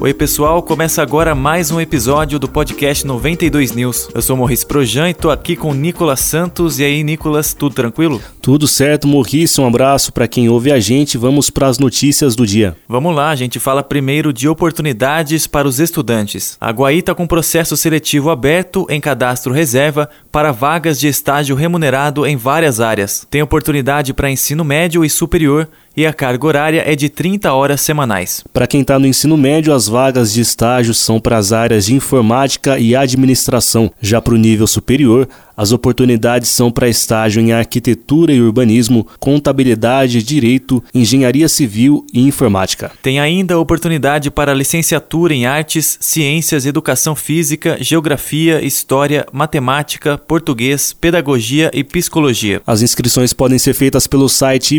Oi, pessoal, começa agora mais um episódio do podcast 92 News. Eu sou Morris Projan e tô aqui com Nicolas Santos. E aí, Nicolas, tudo tranquilo? Tudo certo, Morris. Um abraço para quem ouve a gente. Vamos para as notícias do dia. Vamos lá, a gente fala primeiro de oportunidades para os estudantes. A Guaí está com processo seletivo aberto em cadastro reserva para vagas de estágio remunerado em várias áreas. Tem oportunidade para ensino médio e superior e a carga horária é de 30 horas semanais. Para quem está no ensino médio, as vagas de estágio são para as áreas de informática e administração. Já para o nível superior, as oportunidades são para estágio em arquitetura e urbanismo, contabilidade, direito, engenharia civil e informática. Tem ainda oportunidade para licenciatura em artes, ciências, educação física, geografia, história, matemática, português, pedagogia e psicologia. As inscrições podem ser feitas pelo site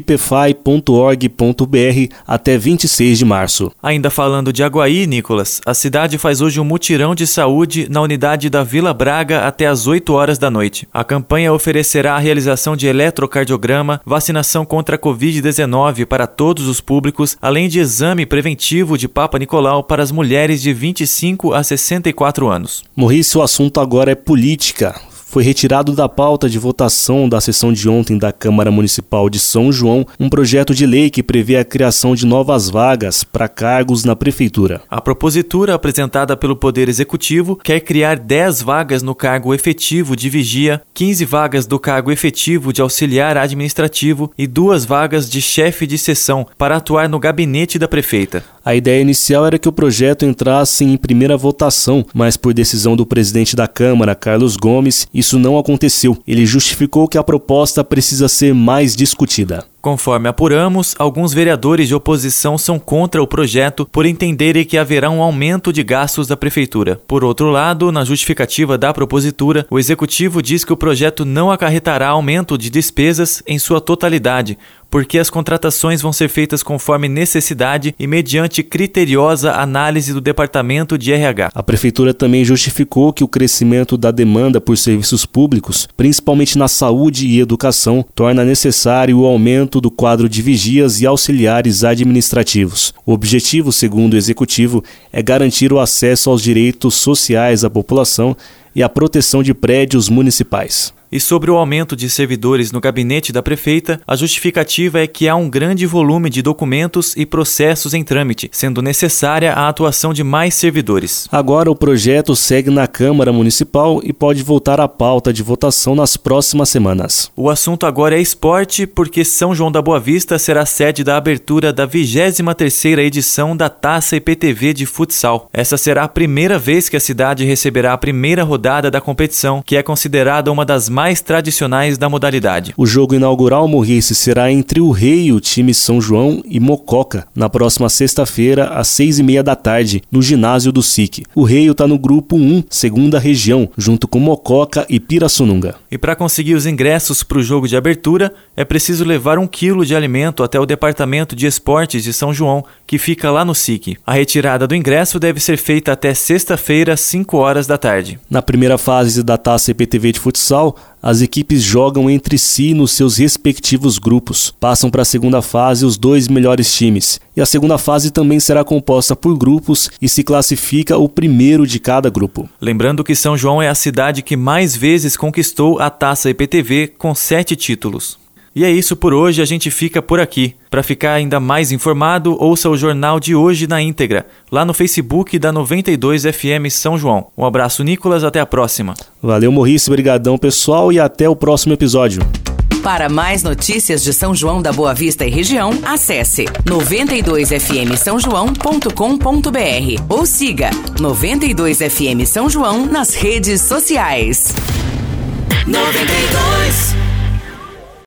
ipefai.org.br até 26 de março. Ainda falando de Aguaí, Nicolas, a cidade faz hoje um mutirão de saúde na unidade da Vila Braga até às 8 horas da noite. A campanha oferecerá a realização de eletrocardiograma, vacinação contra a Covid-19 para todos os públicos, além de exame preventivo de Papa Nicolau para as mulheres de 25 a 64 anos. Maurício, o assunto agora é política foi retirado da pauta de votação da sessão de ontem da Câmara Municipal de São João um projeto de lei que prevê a criação de novas vagas para cargos na Prefeitura. A propositura apresentada pelo Poder Executivo quer criar 10 vagas no cargo efetivo de vigia, 15 vagas do cargo efetivo de auxiliar administrativo e duas vagas de chefe de sessão para atuar no gabinete da prefeita. A ideia inicial era que o projeto entrasse em primeira votação, mas por decisão do presidente da Câmara, Carlos Gomes, isso não aconteceu. Ele justificou que a proposta precisa ser mais discutida. Conforme apuramos, alguns vereadores de oposição são contra o projeto por entenderem que haverá um aumento de gastos da prefeitura. Por outro lado, na justificativa da propositura, o executivo diz que o projeto não acarretará aumento de despesas em sua totalidade, porque as contratações vão ser feitas conforme necessidade e mediante criteriosa análise do Departamento de RH. A Prefeitura também justificou que o crescimento da demanda por serviços públicos, principalmente na saúde e educação, torna necessário o aumento do quadro de vigias e auxiliares administrativos. O objetivo, segundo o Executivo, é garantir o acesso aos direitos sociais à população e a proteção de prédios municipais. E sobre o aumento de servidores no gabinete da prefeita, a justificativa é que há um grande volume de documentos e processos em trâmite, sendo necessária a atuação de mais servidores. Agora o projeto segue na Câmara Municipal e pode voltar à pauta de votação nas próximas semanas. O assunto agora é esporte, porque São João da Boa Vista será sede da abertura da 23ª edição da Taça IPTV de futsal. Essa será a primeira vez que a cidade receberá a primeira rodada da competição, que é considerada uma das mais tradicionais da modalidade. O jogo inaugural morrice será entre o Rei, o time São João e Mococa, na próxima sexta-feira, às seis e meia da tarde, no ginásio do SIC. O Rei está no grupo 1, segunda região, junto com Mococa e Pirassununga. E para conseguir os ingressos para o jogo de abertura, é preciso levar um quilo de alimento até o Departamento de Esportes de São João, que fica lá no SIC. A retirada do ingresso deve ser feita até sexta-feira, 5 horas da tarde. Na primeira fase da Taça IPTV de futsal, as equipes jogam entre si nos seus respectivos grupos. Passam para a segunda fase os dois melhores times. E a segunda fase também será composta por grupos e se classifica o primeiro de cada grupo. Lembrando que São João é a cidade que mais vezes conquistou a taça IPTV com sete títulos. E é isso por hoje, a gente fica por aqui. Para ficar ainda mais informado, ouça o jornal de hoje na íntegra, lá no Facebook da 92 FM São João. Um abraço, Nicolas, até a próxima. Valeu, Morrice, brigadão pessoal e até o próximo episódio. Para mais notícias de São João da Boa Vista e região, acesse 92fm São João.com.br ou siga 92 FM São João nas redes sociais. 92